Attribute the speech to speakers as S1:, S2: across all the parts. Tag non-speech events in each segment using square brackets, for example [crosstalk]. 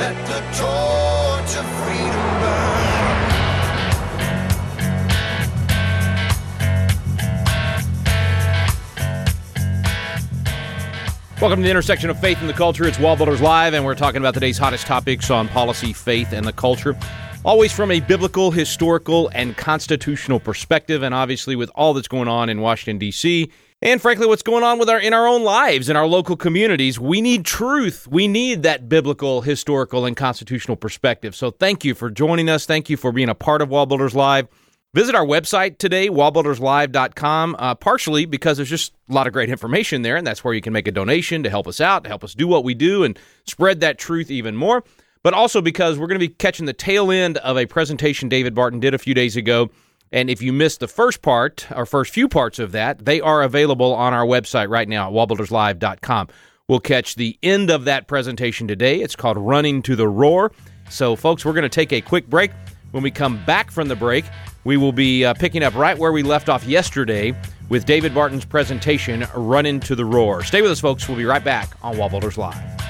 S1: Let the torch of freedom burn.
S2: Welcome to the intersection of faith and the culture. It's Wall Builders Live, and we're talking about today's hottest topics on policy, faith, and the culture. Always from a biblical, historical, and constitutional perspective, and obviously with all that's going on in Washington, D.C., and frankly, what's going on with our in our own lives, in our local communities. We need truth. We need that biblical, historical, and constitutional perspective. So thank you for joining us. Thank you for being a part of Wall Builders Live. Visit our website today, wallbuilderslive.com, uh, partially because there's just a lot of great information there, and that's where you can make a donation to help us out, to help us do what we do and spread that truth even more. But also because we're going to be catching the tail end of a presentation David Barton did a few days ago. And if you missed the first part, or first few parts of that, they are available on our website right now at wallbuilderslive.com. We'll catch the end of that presentation today. It's called Running to the Roar. So, folks, we're going to take a quick break. When we come back from the break, we will be uh, picking up right where we left off yesterday with David Barton's presentation, Run Into the Roar. Stay with us, folks. We'll be right back on Wall Builders Live.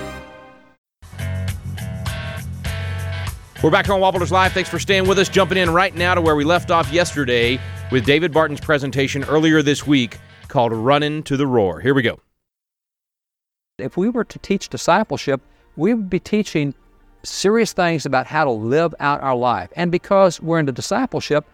S2: We're back on Wall Builders Live. Thanks for staying with us. Jumping in right now to where we left off yesterday with David Barton's presentation earlier this week called Running to the Roar. Here we go.
S3: If we were to teach discipleship, we would be teaching serious things about how to live out our life. And because we're into discipleship,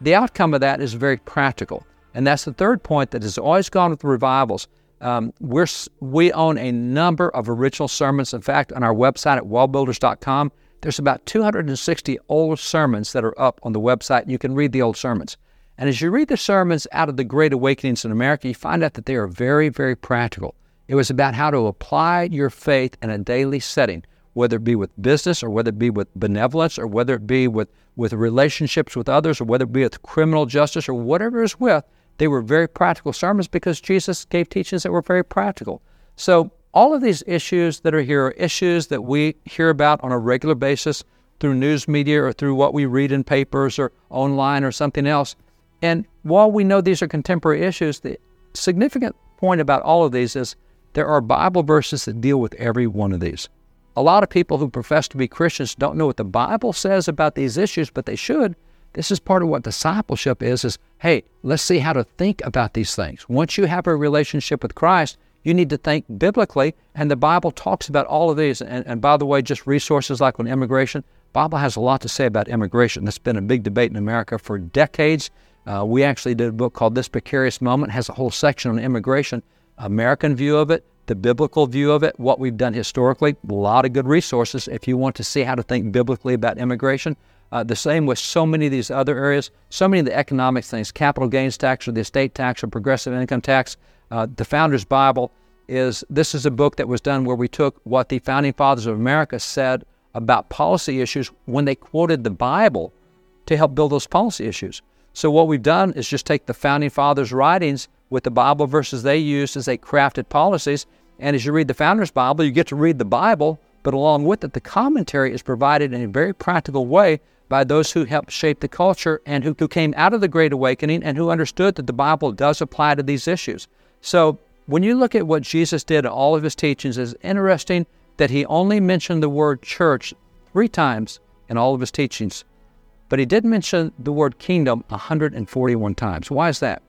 S3: the outcome of that is very practical. And that's the third point that has always gone with the revivals. Um, we're, we own a number of original sermons. In fact, on our website at wallbuilders.com, there's about 260 old sermons that are up on the website. You can read the old sermons. And as you read the sermons out of the Great Awakenings in America, you find out that they are very, very practical. It was about how to apply your faith in a daily setting, whether it be with business or whether it be with benevolence or whether it be with, with relationships with others or whether it be with criminal justice or whatever it's with. They were very practical sermons because Jesus gave teachings that were very practical. So all of these issues that are here are issues that we hear about on a regular basis through news media or through what we read in papers or online or something else. And while we know these are contemporary issues, the significant point about all of these is there are Bible verses that deal with every one of these. A lot of people who profess to be Christians don't know what the Bible says about these issues, but they should. This is part of what discipleship is is hey, let's see how to think about these things. Once you have a relationship with Christ, you need to think biblically, and the Bible talks about all of these. And, and by the way, just resources like on immigration, Bible has a lot to say about immigration. That's been a big debate in America for decades. Uh, we actually did a book called This Precarious Moment, has a whole section on immigration, American view of it, the biblical view of it, what we've done historically. A lot of good resources if you want to see how to think biblically about immigration. Uh, the same with so many of these other areas, so many of the economic things, capital gains tax or the estate tax or progressive income tax. Uh, the Founder's Bible is this is a book that was done where we took what the founding fathers of America said about policy issues when they quoted the Bible to help build those policy issues. So what we've done is just take the founding fathers' writings with the Bible verses they used as they crafted policies. And as you read the Founder's Bible, you get to read the Bible, but along with it, the commentary is provided in a very practical way by those who helped shape the culture and who, who came out of the Great Awakening and who understood that the Bible does apply to these issues. So when you look at what Jesus did in all of his teachings, it's interesting that he only mentioned the word church three times in all of his teachings, but he did mention the word kingdom 141 times. Why is that?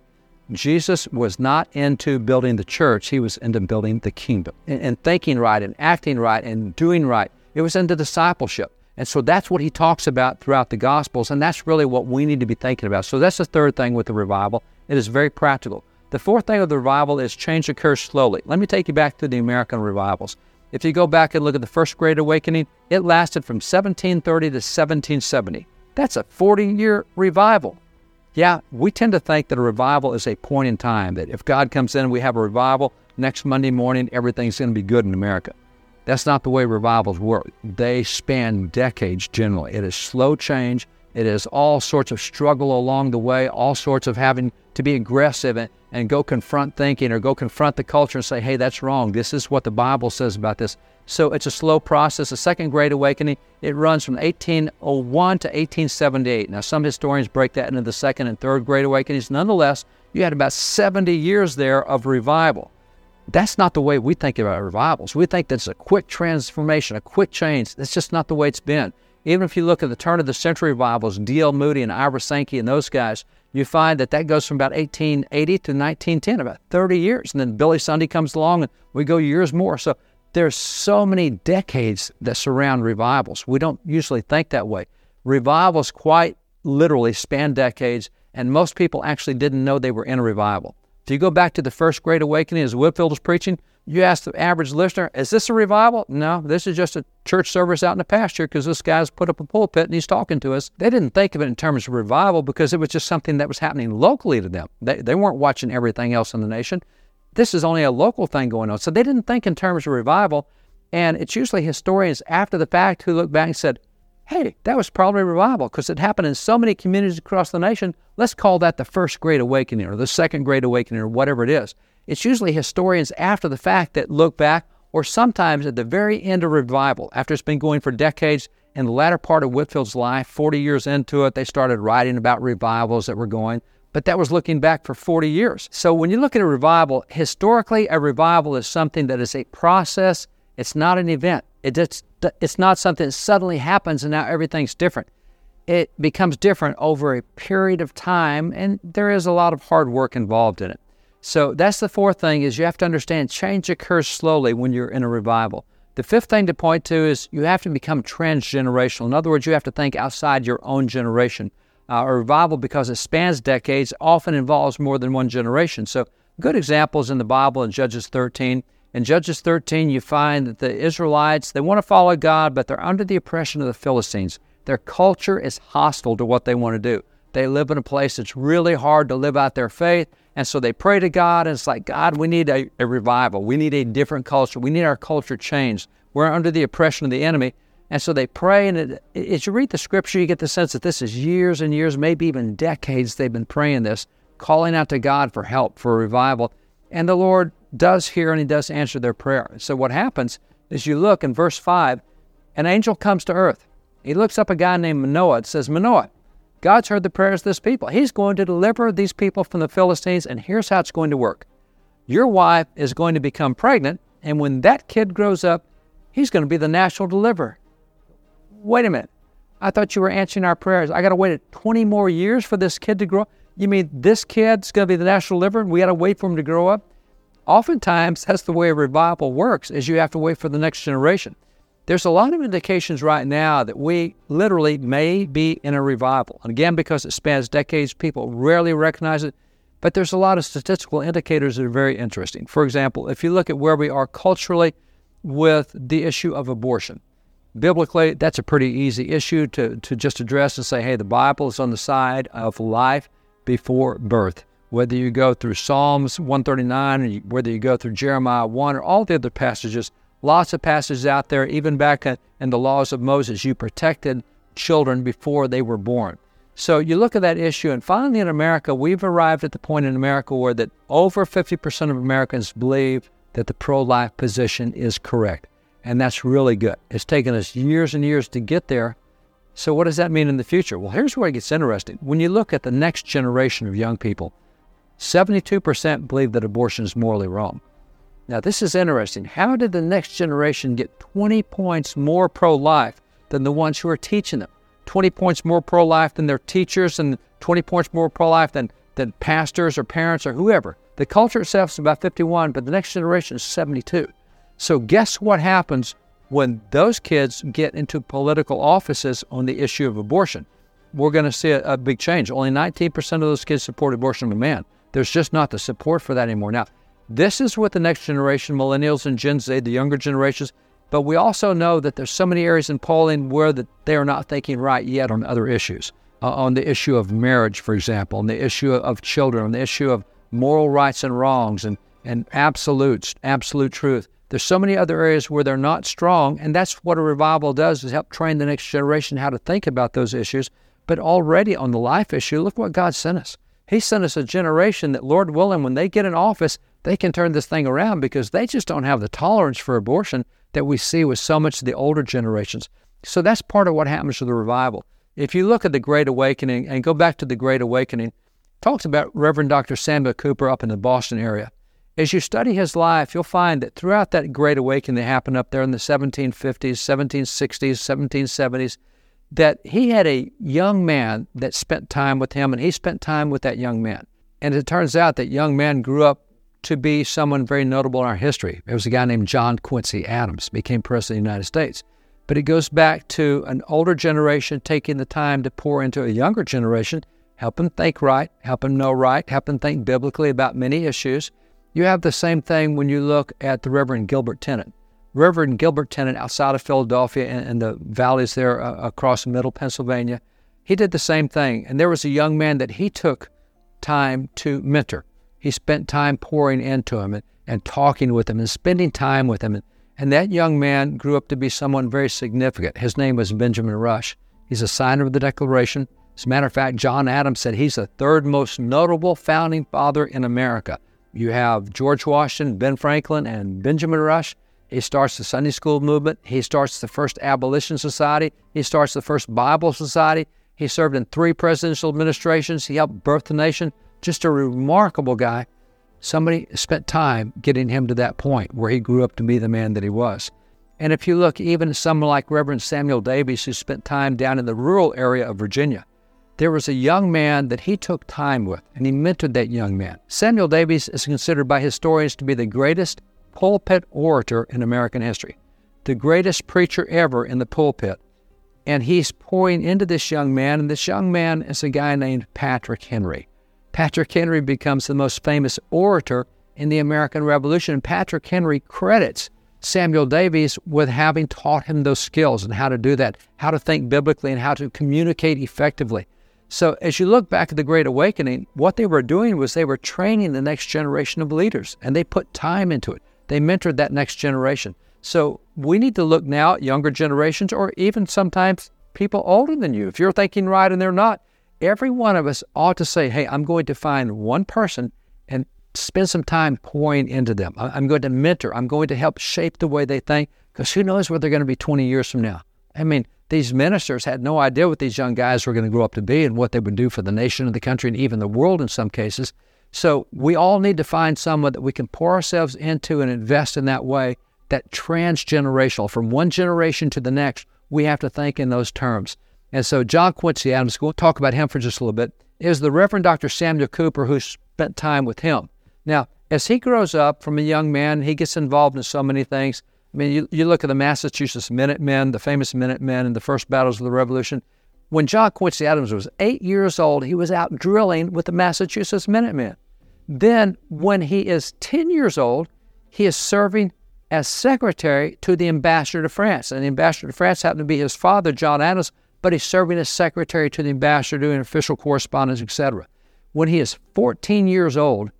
S3: Jesus was not into building the church, he was into building the kingdom and, and thinking right and acting right and doing right. It was into discipleship. And so that's what he talks about throughout the Gospels, and that's really what we need to be thinking about. So that's the third thing with the revival. It is very practical. The fourth thing of the revival is change occurs slowly. Let me take you back to the American revivals. If you go back and look at the First Great Awakening, it lasted from 1730 to 1770. That's a 40 year revival. Yeah, we tend to think that a revival is a point in time, that if God comes in, and we have a revival, next Monday morning, everything's going to be good in America. That's not the way revivals work. They span decades generally. It is slow change. It is all sorts of struggle along the way, all sorts of having to be aggressive and, and go confront thinking or go confront the culture and say, hey, that's wrong. This is what the Bible says about this. So it's a slow process. The Second Great Awakening, it runs from 1801 to 1878. Now, some historians break that into the Second and Third Great Awakenings. Nonetheless, you had about 70 years there of revival. That's not the way we think about revivals. We think that's a quick transformation, a quick change. That's just not the way it's been. Even if you look at the turn of the century revivals, D.L. Moody and Ira Sankey and those guys, you find that that goes from about 1880 to 1910, about 30 years. And then Billy Sunday comes along and we go years more. So there's so many decades that surround revivals. We don't usually think that way. Revivals quite literally span decades, and most people actually didn't know they were in a revival. If you go back to the first Great Awakening as Whitefield was preaching, you ask the average listener, is this a revival? No, this is just a church service out in the pasture because this guy's put up a pulpit and he's talking to us. They didn't think of it in terms of revival because it was just something that was happening locally to them. They, they weren't watching everything else in the nation. This is only a local thing going on. So they didn't think in terms of revival. And it's usually historians after the fact who look back and said, hey, that was probably revival because it happened in so many communities across the nation. Let's call that the first Great Awakening or the second Great Awakening or whatever it is. It's usually historians after the fact that look back, or sometimes at the very end of revival, after it's been going for decades. In the latter part of Whitefield's life, 40 years into it, they started writing about revivals that were going, but that was looking back for 40 years. So when you look at a revival, historically, a revival is something that is a process, it's not an event. It just, it's not something that suddenly happens and now everything's different. It becomes different over a period of time, and there is a lot of hard work involved in it. So that's the fourth thing is you have to understand change occurs slowly when you're in a revival. The fifth thing to point to is you have to become transgenerational. In other words, you have to think outside your own generation. Uh, a revival, because it spans decades, often involves more than one generation. So, good examples in the Bible in Judges 13 in Judges 13, you find that the Israelites, they want to follow God, but they're under the oppression of the Philistines. Their culture is hostile to what they want to do. They live in a place that's really hard to live out their faith. And so they pray to God, and it's like, God, we need a, a revival. We need a different culture. We need our culture changed. We're under the oppression of the enemy. And so they pray, and it, as you read the scripture, you get the sense that this is years and years, maybe even decades, they've been praying this, calling out to God for help, for revival. And the Lord does hear and he does answer their prayer. So what happens is you look in verse 5, an angel comes to earth. He looks up a guy named Manoah. It says, Manoah, God's heard the prayers of this people. He's going to deliver these people from the Philistines, and here's how it's going to work. Your wife is going to become pregnant, and when that kid grows up, he's going to be the national deliverer. Wait a minute. I thought you were answering our prayers. I got to wait 20 more years for this kid to grow up. You mean this kid's going to be the national deliverer, and we got to wait for him to grow up? Oftentimes, [laughs] that's the way a revival works, is you have to wait for the next generation. There's a lot of indications right now that we literally may be in a revival. And again, because it spans decades, people rarely recognize it. But there's a lot of statistical indicators that are very interesting. For example, if you look at where we are culturally with the issue of abortion, biblically, that's a pretty easy issue to, to just address and say, hey, the Bible is on the side of life before birth whether you go through Psalms 139 or whether you go through Jeremiah 1 or all the other passages, lots of passages out there, even back in the laws of Moses, you protected children before they were born. So you look at that issue, and finally in America, we've arrived at the point in America where that over 50% of Americans believe that the pro-life position is correct. And that's really good. It's taken us years and years to get there. So what does that mean in the future? Well, here's where it gets interesting. When you look at the next generation of young people, 72% believe that abortion is morally wrong. Now, this is interesting. How did the next generation get 20 points more pro life than the ones who are teaching them? 20 points more pro life than their teachers, and 20 points more pro life than that pastors or parents or whoever, the culture itself is about 51, but the next generation is 72. So, guess what happens when those kids get into political offices on the issue of abortion? We're going to see a, a big change. Only 19% of those kids support abortion on demand. There's just not the support for that anymore. Now, this is with the next generation, millennials and Gen Z, the younger generations. But we also know that there's so many areas in polling where that they are not thinking right yet on other issues, uh, on the issue of marriage, for example, on the issue of children, on the issue of moral rights and wrongs, and and absolutes, absolute truth. There's so many other areas where they're not strong, and that's what a revival does is help train the next generation how to think about those issues. But already on the life issue, look what God sent us. He sent us a generation that, Lord willing, when they get in office, they can turn this thing around because they just don't have the tolerance for abortion that we see with so much of the older generations. So that's part of what happens to the revival. If you look at the Great Awakening and go back to the Great Awakening, talks about Reverend Dr. Samuel Cooper up in the Boston area. As you study his life, you'll find that throughout that Great Awakening that happened up there in the 1750s, 1760s, 1770s, that he had a young man that spent time with him, and he spent time with that young man. And it turns out that young man grew up to be someone very notable in our history. It was a guy named John Quincy Adams, became president of the United States. But it goes back to an older generation taking the time to pour into a younger generation, help them think right, help them know right, help them think biblically about many issues. You have the same thing when you look at the Reverend Gilbert Tennent. Reverend Gilbert Tennent outside of Philadelphia and, and the valleys there uh, across middle Pennsylvania, he did the same thing. And there was a young man that he took time to mentor. He spent time pouring into him and, and talking with him and spending time with him. And, and that young man grew up to be someone very significant. His name was Benjamin Rush. He's a signer of the Declaration. As a matter of fact, John Adams said he's the third most notable founding father in America. You have George Washington, Ben Franklin, and Benjamin Rush. He starts the Sunday school movement. He starts the first abolition society. He starts the first Bible society. He served in three presidential administrations. He helped birth the nation. Just a remarkable guy. Somebody spent time getting him to that point where he grew up to be the man that he was. And if you look even someone like Reverend Samuel Davies, who spent time down in the rural area of Virginia, there was a young man that he took time with, and he mentored that young man. Samuel Davies is considered by historians to be the greatest pulpit orator in American history, the greatest preacher ever in the pulpit. And he's pouring into this young man, and this young man is a guy named Patrick Henry. Patrick Henry becomes the most famous orator in the American Revolution. Patrick Henry credits Samuel Davies with having taught him those skills and how to do that, how to think biblically, and how to communicate effectively. So, as you look back at the Great Awakening, what they were doing was they were training the next generation of leaders, and they put time into it. They mentored that next generation. So we need to look now at younger generations or even sometimes people older than you. If you're thinking right and they're not, every one of us ought to say, hey, I'm going to find one person and spend some time pouring into them. I'm going to mentor. I'm going to help shape the way they think because who knows where they're going to be 20 years from now. I mean, these ministers had no idea what these young guys were going to grow up to be and what they would do for the nation and the country and even the world in some cases. So we all need to find someone that we can pour ourselves into and invest in that way, that transgenerational, from one generation to the next, we have to think in those terms. And so John Quincy Adams, we'll talk about him for just a little bit, is the Reverend Dr. Samuel Cooper who spent time with him. Now, as he grows up from a young man, he gets involved in so many things. I mean, you, you look at the Massachusetts Minutemen, the famous Minutemen in the first battles of the Revolution. When John Quincy Adams was eight years old, he was out drilling with the Massachusetts Minutemen. Then, when he is 10 years old, he is serving as secretary to the ambassador to France. And the ambassador to France happened to be his father, John Adams, but he's serving as secretary to the ambassador, doing official correspondence, etc. When he is 14 years old,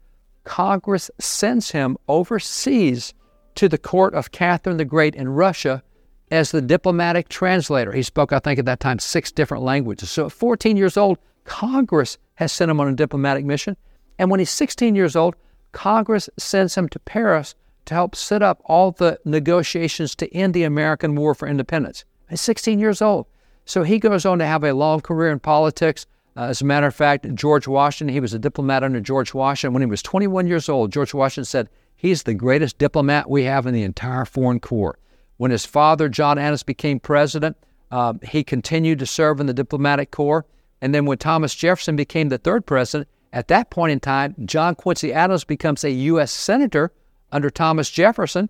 S3: Congress sends him overseas to the court of Catherine the Great in Russia as the diplomatic translator. He spoke, I think, at that time, six different languages. So at 14 years old, Congress has sent him on a diplomatic mission. And when he's 16 years old, Congress sends him to Paris to help set up all the negotiations to end the American War for Independence. He's 16 years old. So he goes on to have a long career in politics. Uh, as a matter of fact, George Washington, he was a diplomat under George Washington. When he was 21 years old, George Washington said, He's the greatest diplomat we have in the entire foreign corps. When his father, John Adams, became president, uh, he continued to serve in the diplomatic corps. And then when Thomas Jefferson became the third president, At that point in time, John Quincy Adams becomes a U.S. Senator under Thomas Jefferson.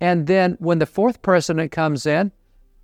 S3: And then when the fourth president comes in,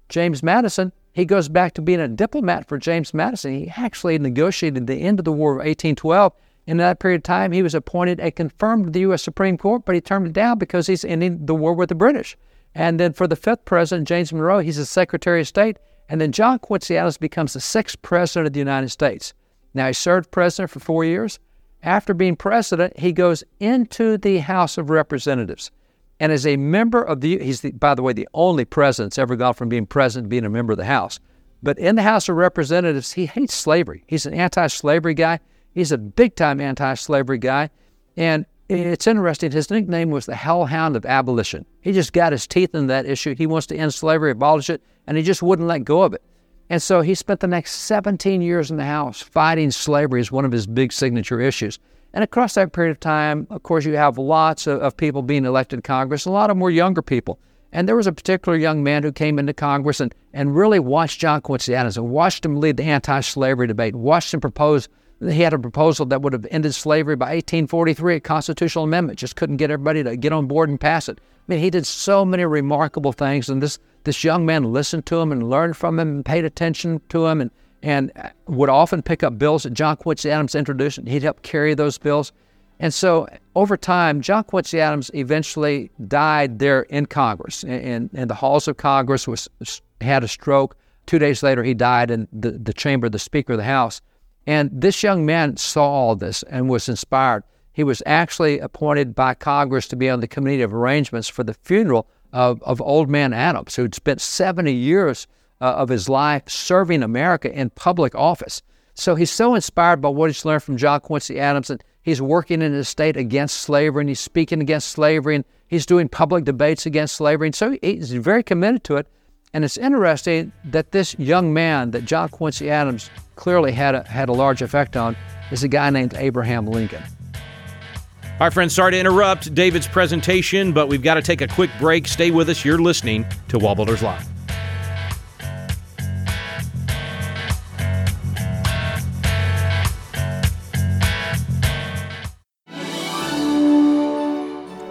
S3: James Madison, he goes back to being a diplomat for James Madison. He actually negotiated the end of the War of 1812. In that period of time, he was appointed a confirmed to the U.S. Supreme Court, but he turned it down because he's ending the war with the British. And then for the fifth president, James Monroe, he's the Secretary of State. And then John Quincy Adams becomes the sixth president of the United States. Now, he served president for four years. After being president, he goes into the House of Representatives. And as a member of the, he's, the, by the way, the only president that's ever gone from being president to being a member of the House. But in the House of Representatives, he hates slavery. He's an anti slavery guy. He's a big time anti slavery guy. And it's interesting, his nickname was the Hellhound of Abolition. He just got his teeth in that issue. He wants to end slavery, abolish it, and he just wouldn't let go of it. And so he spent the next 17 years in the House fighting slavery as one of his big signature issues. And across that period of time, of course, you have lots of, of people being elected to Congress. A lot of were younger people. And there was a particular young man who came into Congress and, and really watched John Quincy Adams and watched him lead the anti slavery debate, watched him propose. He had a proposal that would have ended slavery by 1843, a constitutional amendment, just couldn't get everybody to get on board and pass it. I mean, he did so many remarkable things, and this, this young man listened to him and learned from him and paid attention to him and and uh, would often pick up bills that John Quincy Adams introduced, and he'd help carry those bills. And so over time, John Quincy Adams eventually died there in Congress, in, in the halls of Congress, was had a stroke. Two days later, he died in the, the chamber of the Speaker of the House. And this young man saw all this and was inspired. He was actually appointed by Congress to be on the Committee of Arrangements for the funeral of, of Old Man Adams, who'd spent 70 years uh, of his life serving America in public office. So he's so inspired by what he's learned from John Quincy Adams, and he's working in his state against slavery, and he's speaking against slavery, and he's doing public debates against slavery, and so he's very committed to it. And it's interesting that this young man that John Quincy Adams clearly had a, had a large effect on is a guy named Abraham Lincoln.
S2: All right, friends, sorry to interrupt David's presentation, but we've got to take a quick break. Stay with us. You're listening to Wall Builders Live.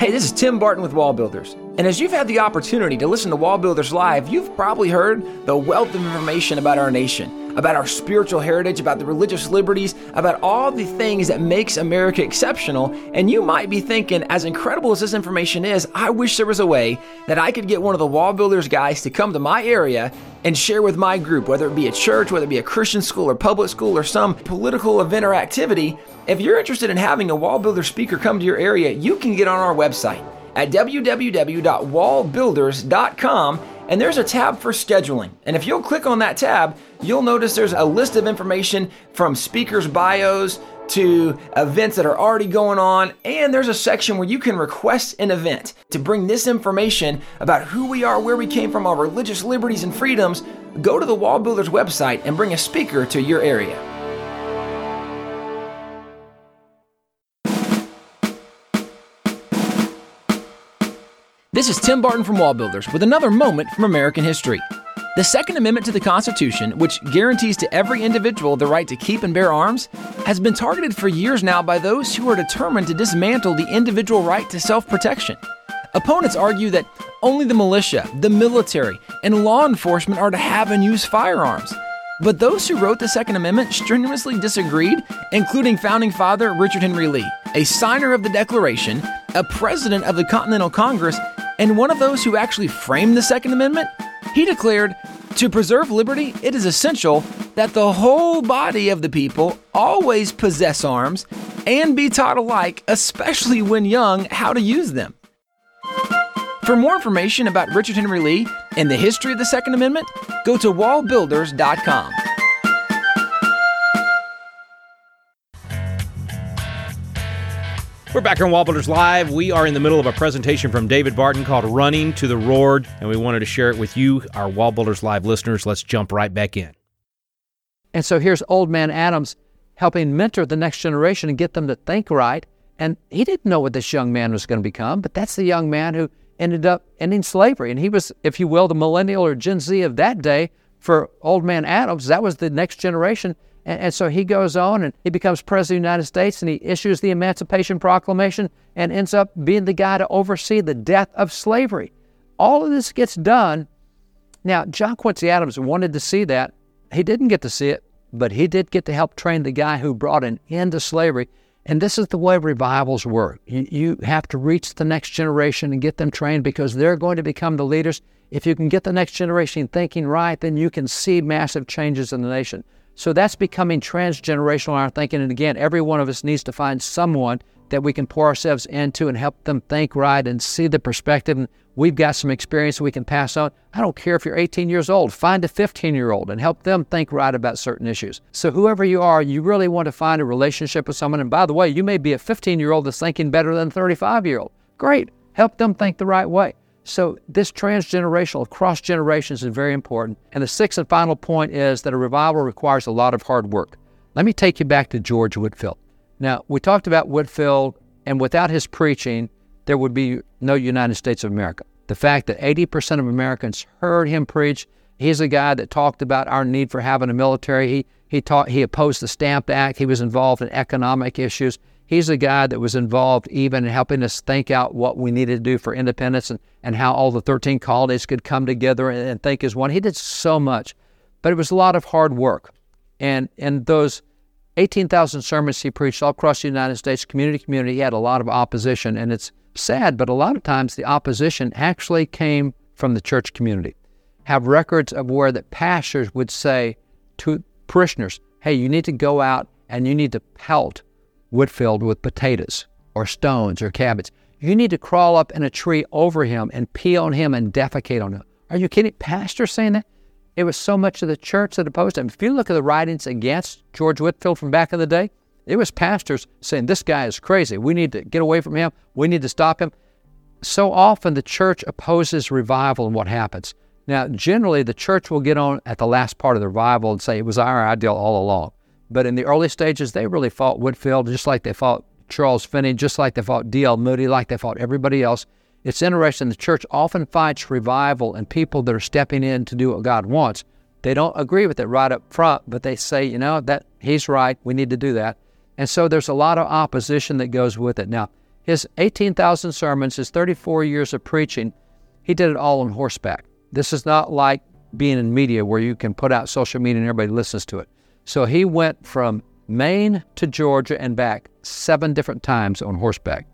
S4: Hey, this is Tim Barton with Wall Builders. And as you've had the opportunity to listen to Wall Builders Live, you've probably heard the wealth of information about our nation, about our spiritual heritage, about the religious liberties, about all the things that makes America exceptional. And you might be thinking, as incredible as this information is, I wish there was a way that I could get one of the Wall Builders guys to come to my area and share with my group, whether it be a church, whether it be a Christian school or public school or some political event or activity. If you're interested in having a wall builder speaker come to your area, you can get on our website at www.wallbuilders.com and there's a tab for scheduling. And if you'll click on that tab, you'll notice there's a list of information from speakers' bios to events that are already going on, and there's a section where you can request an event to bring this information about who we are, where we came from, our religious liberties and freedoms. Go to the Wall Builders website and bring a speaker to your area. This is Tim Barton from Wall Builders with another moment from American history. The Second Amendment to the Constitution, which guarantees to every individual the right to keep and bear arms, has been targeted for years now by those who are determined to dismantle the individual right to self protection. Opponents argue that only the militia, the military, and law enforcement are to have and use firearms. But those who wrote the Second Amendment strenuously disagreed, including founding father Richard Henry Lee, a signer of the Declaration, a president of the Continental Congress, and one of those who actually framed the Second Amendment. He declared, To preserve liberty, it is essential that the whole body of the people always possess arms and be taught alike, especially when young, how to use them. For more information about Richard Henry Lee and the history of the Second Amendment, go to wallbuilders.com.
S2: We're back on Wall Builders Live. We are in the middle of a presentation from David Barton called Running to the Roared, and we wanted to share it with you, our Wall Builders Live listeners. Let's jump right back in.
S3: And so here's Old Man Adams helping mentor the next generation and get them to think right. And he didn't know what this young man was going to become, but that's the young man who ended up ending slavery. And he was, if you will, the millennial or Gen Z of that day for Old Man Adams. That was the next generation. And, and so he goes on and he becomes president of the United States and he issues the Emancipation Proclamation and ends up being the guy to oversee the death of slavery. All of this gets done. Now, John Quincy Adams wanted to see that. He didn't get to see it, but he did get to help train the guy who brought an end to slavery. And this is the way revivals work. You, you have to reach the next generation and get them trained because they're going to become the leaders. If you can get the next generation thinking right, then you can see massive changes in the nation. So that's becoming transgenerational in our thinking. And again, every one of us needs to find someone that we can pour ourselves into and help them think right and see the perspective. And we've got some experience we can pass on. I don't care if you're 18 years old, find a 15 year old and help them think right about certain issues. So, whoever you are, you really want to find a relationship with someone. And by the way, you may be a 15 year old that's thinking better than a 35 year old. Great. Help them think the right way. So, this transgenerational, cross generations is very important. And the sixth and final point is that a revival requires a lot of hard work. Let me take you back to George Whitefield. Now, we talked about Whitefield, and without his preaching, there would be no United States of America. The fact that 80% of Americans heard him preach, he's a guy that talked about our need for having a military. He, he, taught, he opposed the Stamp Act, he was involved in economic issues. He's a guy that was involved even in helping us think out what we needed to do for independence and, and how all the 13 colonies could come together and, and think as one. He did so much, but it was a lot of hard work. And, and those 18,000 sermons he preached all across the United States, community community, he had a lot of opposition. And it's sad, but a lot of times the opposition actually came from the church community. Have records of where the pastors would say to parishioners, hey, you need to go out and you need to pelt Whitefield with potatoes or stones or cabbage. You need to crawl up in a tree over him and pee on him and defecate on him. Are you kidding? Pastor saying that? It was so much of the church that opposed him. If you look at the writings against George Whitefield from back in the day, it was pastors saying, This guy is crazy. We need to get away from him. We need to stop him. So often the church opposes revival, and what happens? Now, generally, the church will get on at the last part of the revival and say it was our ideal all along. But in the early stages, they really fought Whitefield just like they fought Charles Finney, just like they fought D.L. Moody, like they fought everybody else. It's interesting, the church often fights revival and people that are stepping in to do what God wants. They don't agree with it right up front, but they say, you know, that he's right, we need to do that. And so there's a lot of opposition that goes with it. Now, his 18,000 sermons, his 34 years of preaching, he did it all on horseback. This is not like being in media where you can put out social media and everybody listens to it. So he went from Maine to Georgia and back seven different times on horseback.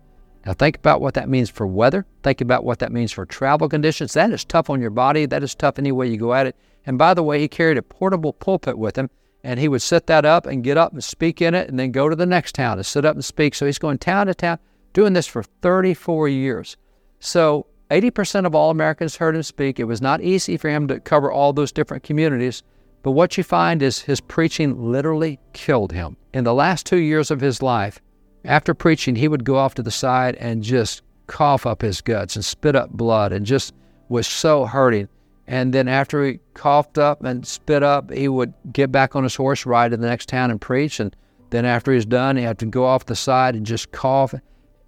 S3: Now, think about what that means for weather. Think about what that means for travel conditions. That is tough on your body. That is tough any way you go at it. And by the way, he carried a portable pulpit with him, and he would set that up and get up and speak in it, and then go to the next town to sit up and speak. So he's going town to town, doing this for 34 years. So 80% of all Americans heard him speak. It was not easy for him to cover all those different communities. But what you find is his preaching literally killed him. In the last two years of his life, after preaching, he would go off to the side and just cough up his guts and spit up blood and just was so hurting. And then after he coughed up and spit up, he would get back on his horse, ride to the next town and preach. And then after he's done, he had to go off the side and just cough.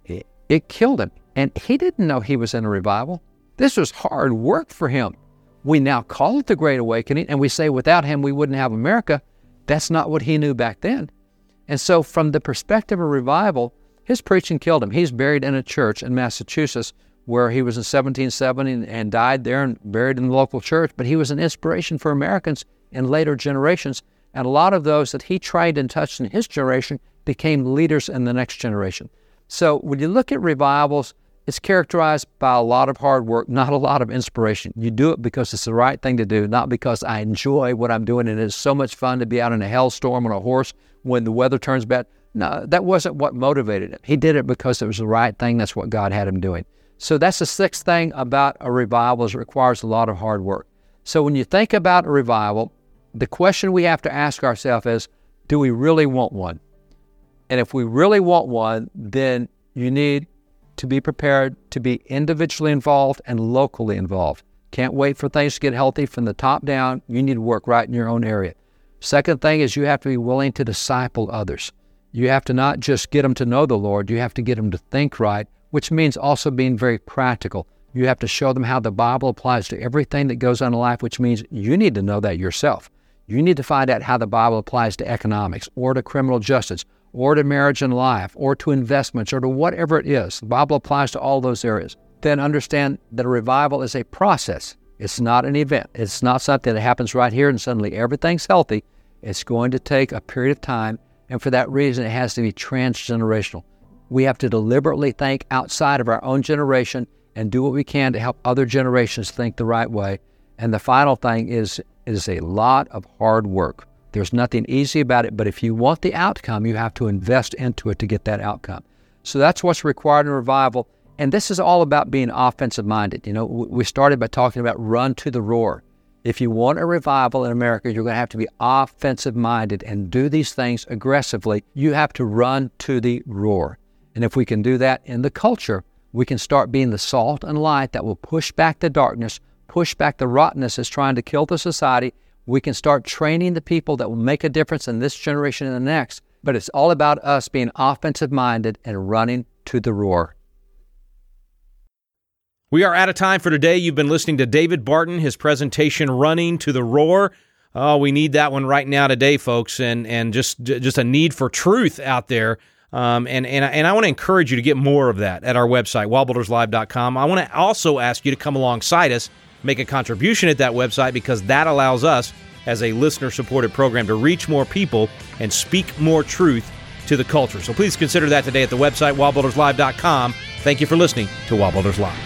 S3: It, it killed him. And he didn't know he was in a revival. This was hard work for him. We now call it the Great Awakening, and we say without him we wouldn't have America. That's not what he knew back then. And so, from the perspective of revival, his preaching killed him. He's buried in a church in Massachusetts where he was in 1770 and died there and buried in the local church. But he was an inspiration for Americans in later generations. And a lot of those that he trained and touched in his generation became leaders in the next generation. So, when you look at revivals, it's characterized by a lot of hard work, not a lot of inspiration. You do it because it's the right thing to do, not because I enjoy what I'm doing and it's so much fun to be out in a hailstorm on a horse when the weather turns bad. No, that wasn't what motivated him. He did it because it was the right thing. That's what God had him doing. So that's the sixth thing about a revival is it requires a lot of hard work. So when you think about a revival, the question we have to ask ourselves is, do we really want one? And if we really want one, then you need to be prepared to be individually involved and locally involved. Can't wait for things to get healthy from the top down. You need to work right in your own area. Second thing is you have to be willing to disciple others. You have to not just get them to know the Lord, you have to get them to think right, which means also being very practical. You have to show them how the Bible applies to everything that goes on in life, which means you need to know that yourself. You need to find out how the Bible applies to economics or to criminal justice or to marriage and life or to investments or to whatever it is. The Bible applies to all those areas. Then understand that a revival is a process. It's not an event. It's not something that happens right here and suddenly everything's healthy. It's going to take a period of time, and for that reason, it has to be transgenerational. We have to deliberately think outside of our own generation and do what we can to help other generations think the right way. And the final thing is is a lot of hard work. There's nothing easy about it, but if you want the outcome, you have to invest into it to get that outcome. So that's what's required in revival. And this is all about being offensive minded. You know, we started by talking about run to the roar. If you want a revival in America, you're going to have to be offensive minded and do these things aggressively. You have to run to the roar. And if we can do that in the culture, we can start being the salt and light that will push back the darkness, push back the rottenness that's trying to kill the society. We can start training the people that will make a difference in this generation and the next. But it's all about us being offensive minded and running to the roar.
S2: We are out of time for today. You've been listening to David Barton, his presentation "Running to the Roar." Oh, we need that one right now today, folks, and and just just a need for truth out there. Um, and and and I want to encourage you to get more of that at our website, wallbuilderslive.com. I want to also ask you to come alongside us, make a contribution at that website because that allows us, as a listener-supported program, to reach more people and speak more truth to the culture. So please consider that today at the website, wallbuilderslive.com. Thank you for listening to Wall Builders Live.